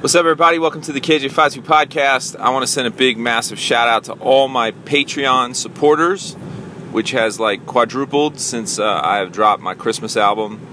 What's up, everybody? Welcome to the KJ52 podcast. I want to send a big, massive shout out to all my Patreon supporters, which has like quadrupled since uh, I have dropped my Christmas album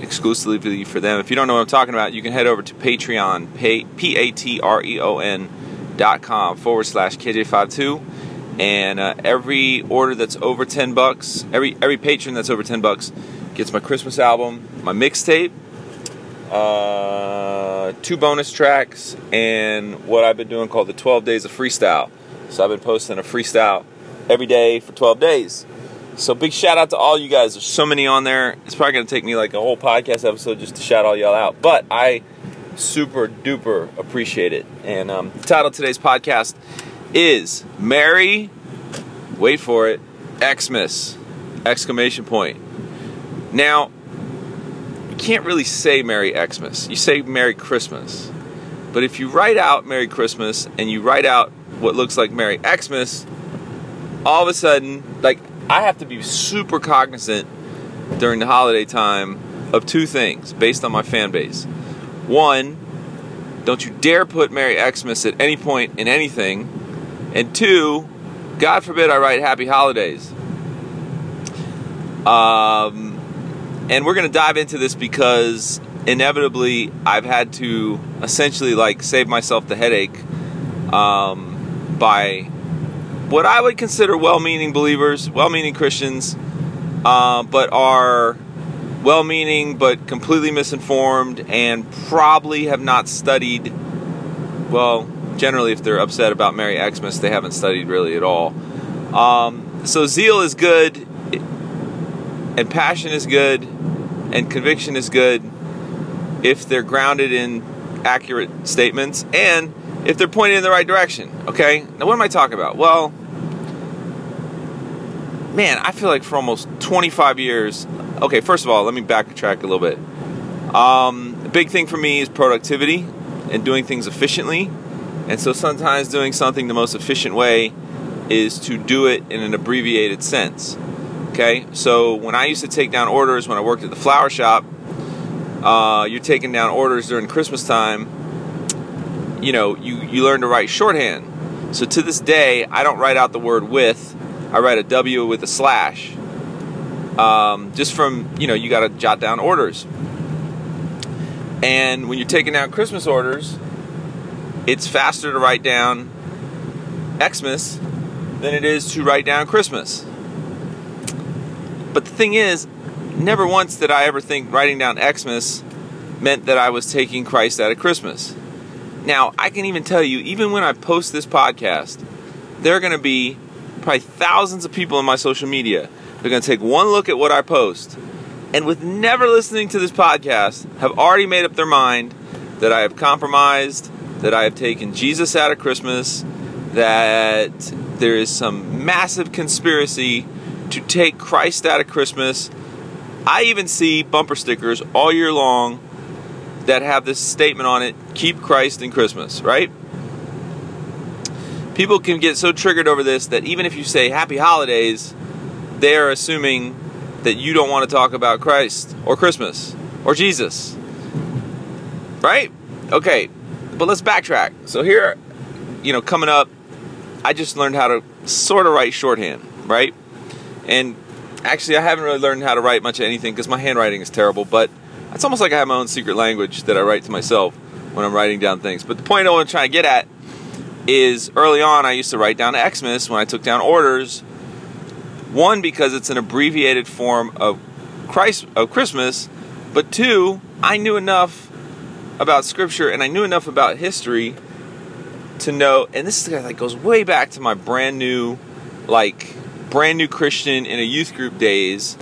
exclusively for them. If you don't know what I'm talking about, you can head over to Patreon, P A T R E O N dot com forward slash KJ52. And uh, every order that's over 10 bucks, every every patron that's over 10 bucks gets my Christmas album, my mixtape, uh, two bonus tracks, and what I've been doing called the 12 Days of Freestyle. So I've been posting a freestyle every day for 12 days. So big shout out to all you guys. There's so many on there. It's probably going to take me like a whole podcast episode just to shout all y'all out. But I super duper appreciate it. And um, the title of today's podcast is Merry, wait for it, Xmas! Exclamation point. Now, can't really say Merry Xmas. You say Merry Christmas. But if you write out Merry Christmas and you write out what looks like Merry Xmas, all of a sudden, like, I have to be super cognizant during the holiday time of two things based on my fan base. One, don't you dare put Merry Xmas at any point in anything. And two, God forbid I write Happy Holidays. Um, and we're going to dive into this because inevitably I've had to essentially like save myself the headache um, by what I would consider well-meaning believers, well-meaning Christians, uh, but are well-meaning but completely misinformed and probably have not studied. Well, generally, if they're upset about Merry Xmas, they haven't studied really at all. Um, so zeal is good, and passion is good and conviction is good if they're grounded in accurate statements and if they're pointed in the right direction. Okay? Now, what am I talking about? Well, man, I feel like for almost 25 years. Okay, first of all, let me backtrack a little bit. Um, the big thing for me is productivity and doing things efficiently. And so sometimes doing something the most efficient way is to do it in an abbreviated sense. Okay, so when I used to take down orders when I worked at the flower shop, uh, you're taking down orders during Christmas time. You know, you you learn to write shorthand. So to this day, I don't write out the word with. I write a W with a slash. Um, just from you know, you got to jot down orders. And when you're taking down Christmas orders, it's faster to write down Xmas than it is to write down Christmas. But the thing is, never once did I ever think writing down Xmas meant that I was taking Christ out of Christmas. Now, I can even tell you, even when I post this podcast, there are going to be probably thousands of people in my social media. They're going to take one look at what I post, and with never listening to this podcast, have already made up their mind that I have compromised, that I have taken Jesus out of Christmas, that there is some massive conspiracy to take Christ out of Christmas. I even see bumper stickers all year long that have this statement on it keep Christ in Christmas, right? People can get so triggered over this that even if you say happy holidays, they are assuming that you don't want to talk about Christ or Christmas or Jesus. Right? Okay, but let's backtrack. So here, you know, coming up, I just learned how to sort of write shorthand, right? And actually, I haven't really learned how to write much of anything because my handwriting is terrible. But it's almost like I have my own secret language that I write to myself when I'm writing down things. But the point I want to try and get at is early on, I used to write down Xmas when I took down orders. One, because it's an abbreviated form of Christ of Christmas, but two, I knew enough about Scripture and I knew enough about history to know. And this is the guy that goes way back to my brand new, like brand new Christian in a youth group days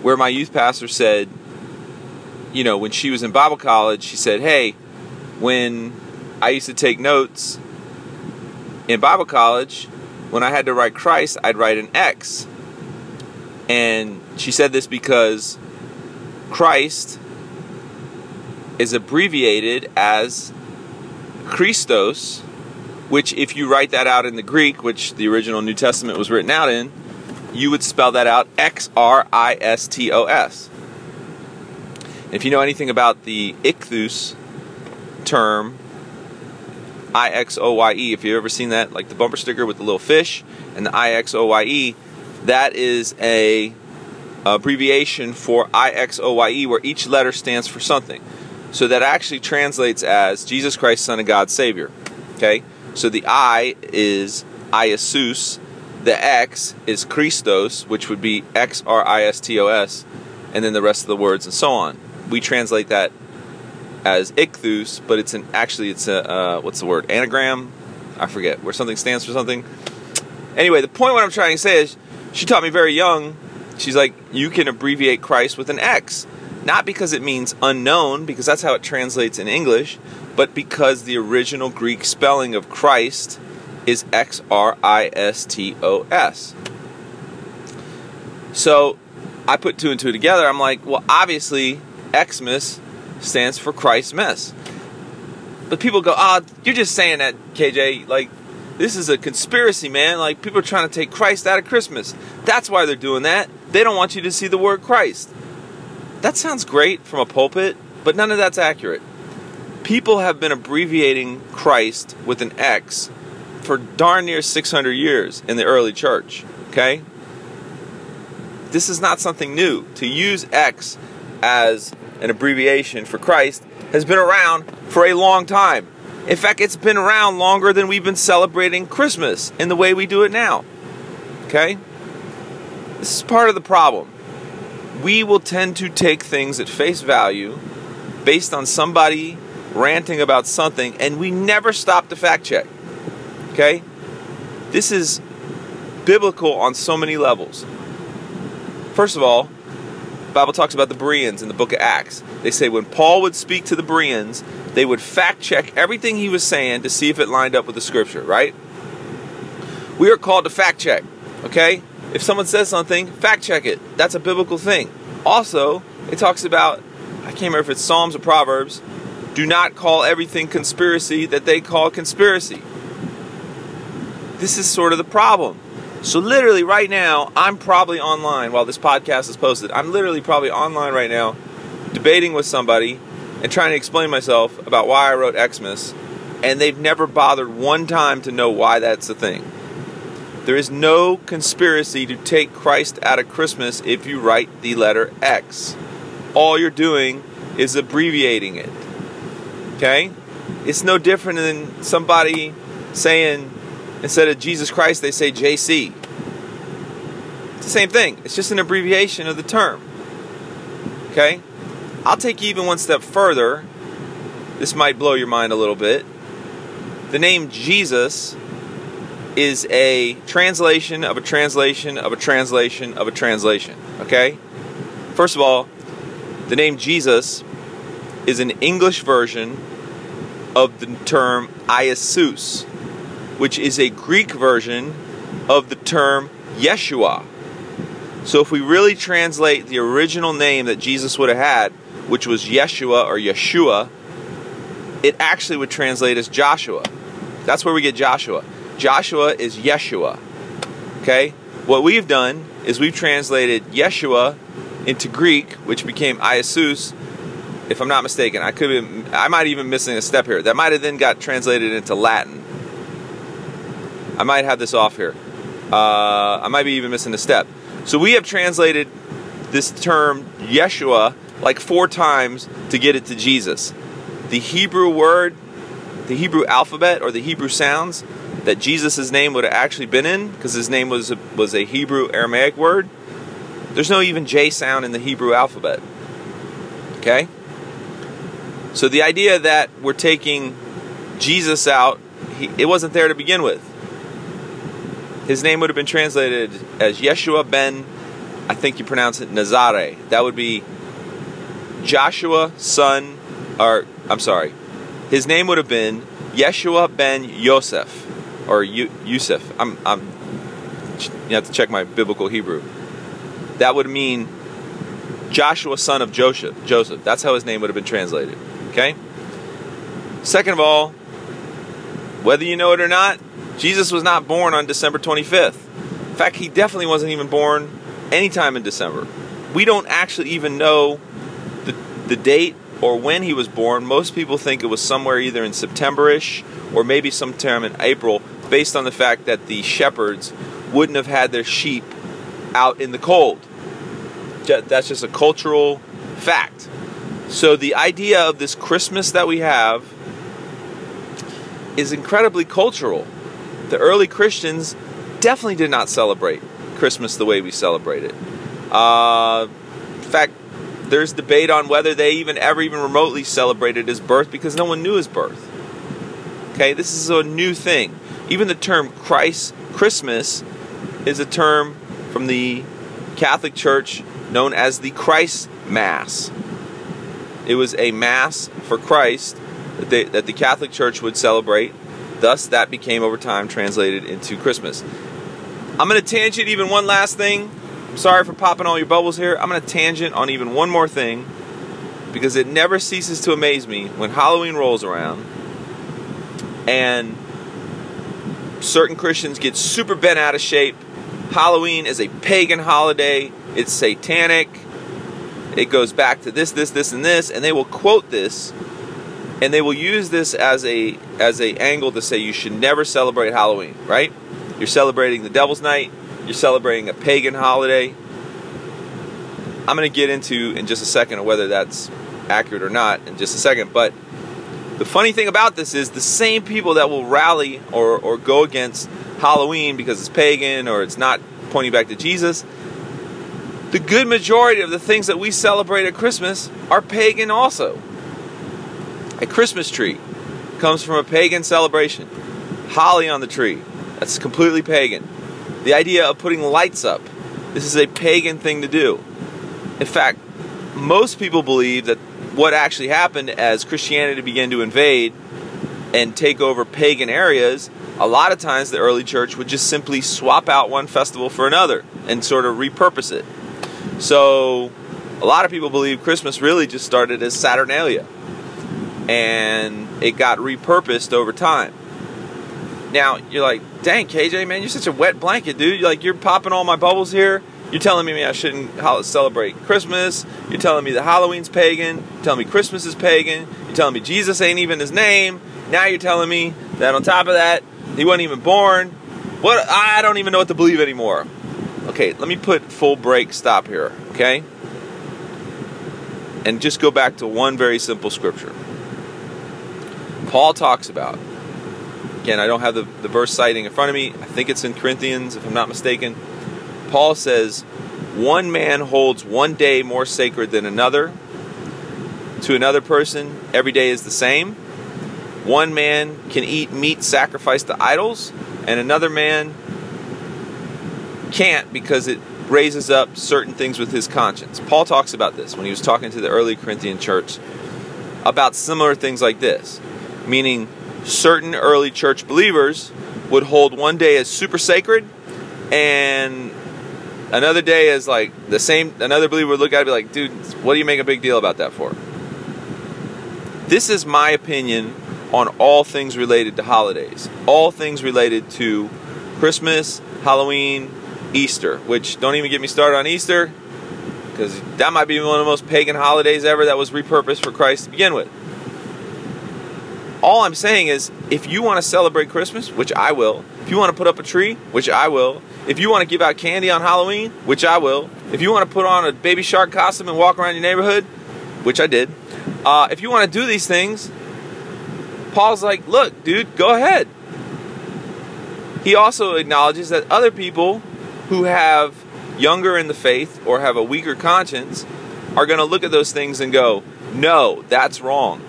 where my youth pastor said, you know, when she was in Bible college, she said, hey, when I used to take notes in Bible college, when I had to write Christ, I'd write an X. And she said this because Christ is abbreviated as Christos, which, if you write that out in the Greek, which the original New Testament was written out in, you would spell that out X R I S T O S. If you know anything about the ichthus term I X O Y E. If you've ever seen that, like the bumper sticker with the little fish and the I X O Y E, that is a abbreviation for I X O Y E, where each letter stands for something. So that actually translates as Jesus Christ, Son of God, Savior. Okay? So the I is Iesus, the X is Christos, which would be X R I S T O S, and then the rest of the words and so on. We translate that as ichthus, but it's an actually it's a uh, what's the word anagram? I forget where something stands for something. Anyway, the point what I'm trying to say is she taught me very young. She's like you can abbreviate Christ with an X, not because it means unknown, because that's how it translates in English, but because the original Greek spelling of Christ is X R I S T O S. So I put two and two together. I'm like, well, obviously, Xmas stands for Christ mess. But people go, ah, oh, you're just saying that, KJ. Like, this is a conspiracy, man. Like, people are trying to take Christ out of Christmas. That's why they're doing that. They don't want you to see the word Christ. That sounds great from a pulpit, but none of that's accurate. People have been abbreviating Christ with an X for darn near 600 years in the early church, okay? This is not something new. To use X as an abbreviation for Christ, has been around for a long time. In fact, it's been around longer than we've been celebrating Christmas in the way we do it now. Okay? This is part of the problem. We will tend to take things at face value based on somebody ranting about something, and we never stop to fact check. Okay? This is biblical on so many levels. First of all, Bible talks about the Bereans in the book of Acts. They say when Paul would speak to the Bereans, they would fact check everything he was saying to see if it lined up with the scripture, right? We are called to fact check, okay? If someone says something, fact check it. That's a biblical thing. Also, it talks about, I can't remember if it's Psalms or Proverbs, do not call everything conspiracy that they call conspiracy. This is sort of the problem. So, literally, right now, I'm probably online while this podcast is posted. I'm literally probably online right now debating with somebody and trying to explain myself about why I wrote Xmas, and they've never bothered one time to know why that's the thing. There is no conspiracy to take Christ out of Christmas if you write the letter X. All you're doing is abbreviating it. Okay? It's no different than somebody saying, Instead of Jesus Christ, they say JC. It's the same thing. It's just an abbreviation of the term. Okay? I'll take you even one step further. This might blow your mind a little bit. The name Jesus is a translation of a translation of a translation of a translation. Okay? First of all, the name Jesus is an English version of the term Iesus which is a Greek version of the term Yeshua. So if we really translate the original name that Jesus would have had, which was Yeshua or Yeshua, it actually would translate as Joshua. That's where we get Joshua. Joshua is Yeshua. Okay? What we've done is we've translated Yeshua into Greek, which became Iesus. If I'm not mistaken, I could be, I might even missing a step here. That might have then got translated into Latin. I might have this off here. Uh, I might be even missing a step. So we have translated this term Yeshua like four times to get it to Jesus. The Hebrew word, the Hebrew alphabet, or the Hebrew sounds that Jesus' name would have actually been in, because his name was a, was a Hebrew Aramaic word. There's no even J sound in the Hebrew alphabet. Okay? So the idea that we're taking Jesus out, he, it wasn't there to begin with his name would have been translated as Yeshua ben, I think you pronounce it Nazare. That would be Joshua, son, or I'm sorry, his name would have been Yeshua ben Yosef, or Yusuf. I'm, I'm, you have to check my biblical Hebrew. That would mean Joshua, son of Joseph. Joseph. That's how his name would have been translated. Okay. Second of all, whether you know it or not, Jesus was not born on December 25th. In fact, he definitely wasn't even born anytime in December. We don't actually even know the, the date or when he was born, most people think it was somewhere either in September-ish or maybe sometime in April, based on the fact that the shepherds wouldn't have had their sheep out in the cold. That's just a cultural fact. So the idea of this Christmas that we have is incredibly cultural. The early Christians definitely did not celebrate Christmas the way we celebrate it. Uh, in fact, there's debate on whether they even ever even remotely celebrated his birth because no one knew his birth. Okay, this is a new thing. Even the term Christ Christmas is a term from the Catholic Church known as the Christ Mass. It was a Mass for Christ that, they, that the Catholic Church would celebrate. Thus, that became over time translated into Christmas. I'm going to tangent even one last thing. I'm sorry for popping all your bubbles here. I'm going to tangent on even one more thing because it never ceases to amaze me when Halloween rolls around and certain Christians get super bent out of shape. Halloween is a pagan holiday, it's satanic. It goes back to this, this, this, and this, and they will quote this and they will use this as a as a angle to say you should never celebrate Halloween, right? You're celebrating the Devil's Night, you're celebrating a pagan holiday. I'm going to get into in just a second whether that's accurate or not in just a second, but the funny thing about this is the same people that will rally or, or go against Halloween because it's pagan or it's not pointing back to Jesus, the good majority of the things that we celebrate at Christmas are pagan also. A Christmas tree comes from a pagan celebration. Holly on the tree, that's completely pagan. The idea of putting lights up, this is a pagan thing to do. In fact, most people believe that what actually happened as Christianity began to invade and take over pagan areas, a lot of times the early church would just simply swap out one festival for another and sort of repurpose it. So, a lot of people believe Christmas really just started as Saturnalia and it got repurposed over time. Now, you're like, dang, KJ, man, you're such a wet blanket, dude. You're like, you're popping all my bubbles here. You're telling me I shouldn't celebrate Christmas. You're telling me that Halloween's pagan. You're telling me Christmas is pagan. You're telling me Jesus ain't even his name. Now you're telling me that on top of that, he wasn't even born. What? I don't even know what to believe anymore. Okay, let me put full break stop here, okay? And just go back to one very simple scripture. Paul talks about, again, I don't have the, the verse citing in front of me. I think it's in Corinthians, if I'm not mistaken Paul says, one man holds one day more sacred than another. To another person, every day is the same. One man can eat meat sacrificed to idols, and another man can't because it raises up certain things with his conscience. Paul talks about this when he was talking to the early Corinthian church about similar things like this, meaning certain early church believers would hold one day as super sacred and another day as like the same another believer would look at it and be like dude what do you make a big deal about that for? This is my opinion on all things related to holidays all things related to christmas halloween easter which don't even get me started on easter because that might be one of the most pagan holidays ever that was repurposed for christ to begin with all i'm saying is if you want to celebrate christmas which i will if you want to put up a tree which i will if you want to give out candy on Halloween, which I will, if you want to put on a baby shark costume and walk around your neighborhood, which I did, uh, if you want to do these things, Paul's like, look, dude, go ahead. He also acknowledges that other people who have younger in the faith or have a weaker conscience are going to look at those things and go, no, that's wrong.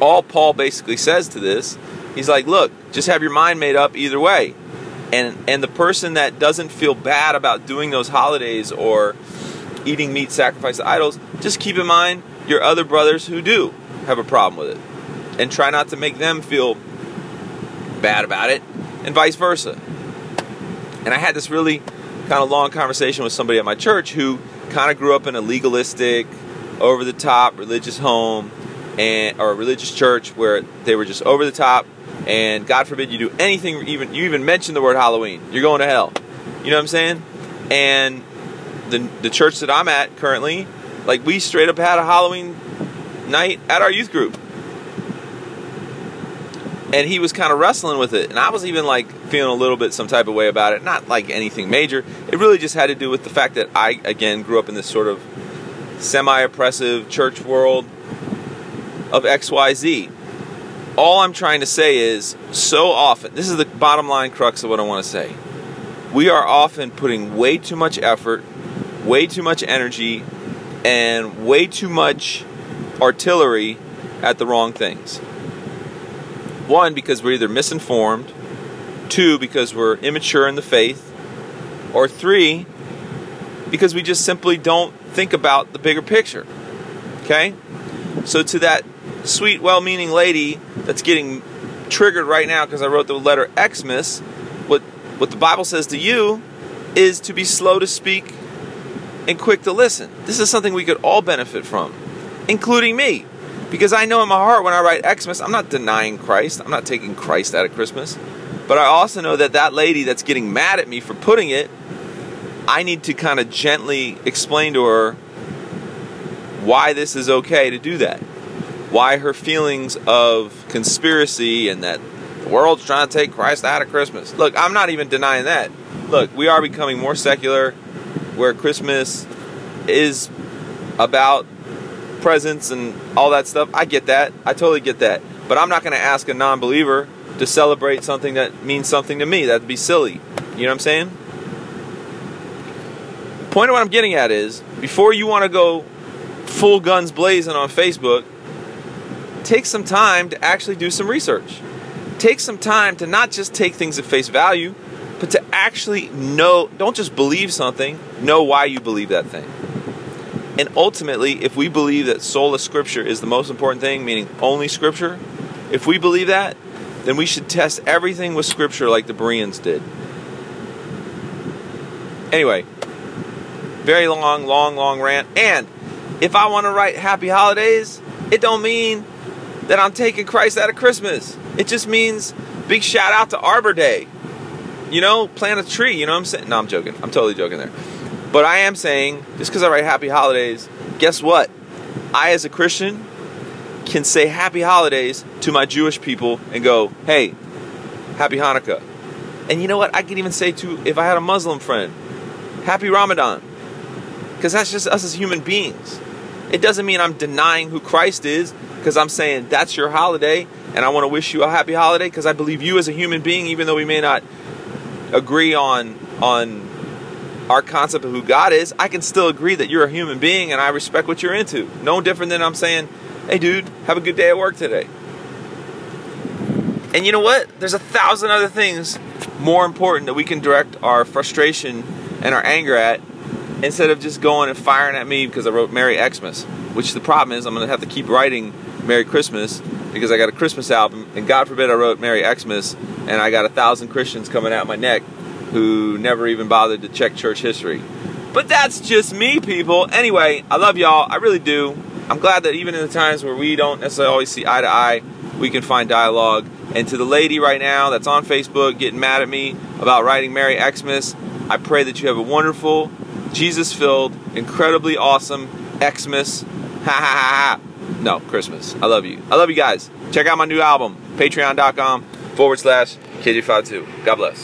All Paul basically says to this, he's like, look, just have your mind made up either way. And and the person that doesn't feel bad about doing those holidays or eating meat sacrificed to idols just keep in mind your other brothers who do have a problem with it. And try not to make them feel bad about it and vice versa. And i had this really kind of long conversation with somebody at my church who kind of grew up in a legalistic over the top religious home and or a religious church where they were just over the top and God forbid you do anything, even you even mention the word Halloween, you're going to hell. You know what I'm saying? And the the church that I'm at currently, like we straight up had a Halloween night at our youth group. And he was kind of wrestling with it. And I was even like feeling a little bit some type of way about it. Not like anything major. It really just had to do with the fact that I, again, grew up in this sort of semi oppressive church world of XYZ. All I'm trying to say is so often, this is the bottom line crux of what I want to say. We are often putting way too much effort, way too much energy, and way too much artillery at the wrong things. One, because we're either misinformed, two, because we're immature in the faith, or three, because we just simply don't think about the bigger picture. Okay? So, to that sweet, well meaning lady that's getting triggered right now because I wrote the letter Xmas, what, what the Bible says to you is to be slow to speak and quick to listen. This is something we could all benefit from, including me. Because I know in my heart when I write Xmas, I'm not denying Christ. I'm not taking Christ out of Christmas. But I also know that that lady that's getting mad at me for putting it, I need to kind of gently explain to her why this is okay to do that. Why her feelings of conspiracy and that the world's trying to take Christ out of Christmas. Look, I'm not even denying that. Look, we are becoming more secular where Christmas is about presents and all that stuff. I get that. I totally get that. But I'm not going to ask a non believer to celebrate something that means something to me. That'd be silly. You know what I'm saying? Point of what I'm getting at is before you want to go full guns blazing on Facebook, take some time to actually do some research. Take some time to not just take things at face value, but to actually know, don't just believe something, know why you believe that thing. And ultimately, if we believe that sola scripture is the most important thing, meaning only scripture, if we believe that, then we should test everything with scripture like the Bereans did. Anyway, very long, long, long rant. And if I want to write happy holidays, it don't mean that I'm taking Christ out of Christmas. It just means big shout out to Arbor Day you know, plant a tree. You know what I'm saying? No, I'm joking. I'm totally joking there. But I am saying, just because I write happy holidays, guess what? I, as a Christian, can say happy holidays to my Jewish people and go, hey, happy Hanukkah. And you know what? I could even say to, if I had a Muslim friend, happy Ramadan. Because that's just us as human beings. It doesn't mean I'm denying who Christ is, because I'm saying that's your holiday, and I want to wish you a happy holiday because I believe you as a human being, even though we may not agree on on our concept of who God is, I can still agree that you're a human being and I respect what you're into. No different than I'm saying, hey dude, have a good day at work today. And you know what? There's a thousand other things more important that we can direct our frustration and our anger at instead of just going and firing at me because I wrote Merry Xmas. Which the problem is, I'm going to have to keep writing Merry Christmas because I got a Christmas album, and God forbid I wrote Merry Xmas, and I got a thousand Christians coming out my neck who never even bothered to check church history. But that's just me, people. Anyway, I love y'all. I really do. I'm glad that even in the times where we don't necessarily always see eye to eye, we can find dialogue. And to the lady right now that's on Facebook getting mad at me about writing Merry Xmas, I pray that you have a wonderful, Jesus filled, incredibly awesome Xmas. Ha ha ha ha. No, Christmas. I love you. I love you guys. Check out my new album, patreon.com forward slash KJ52. God bless.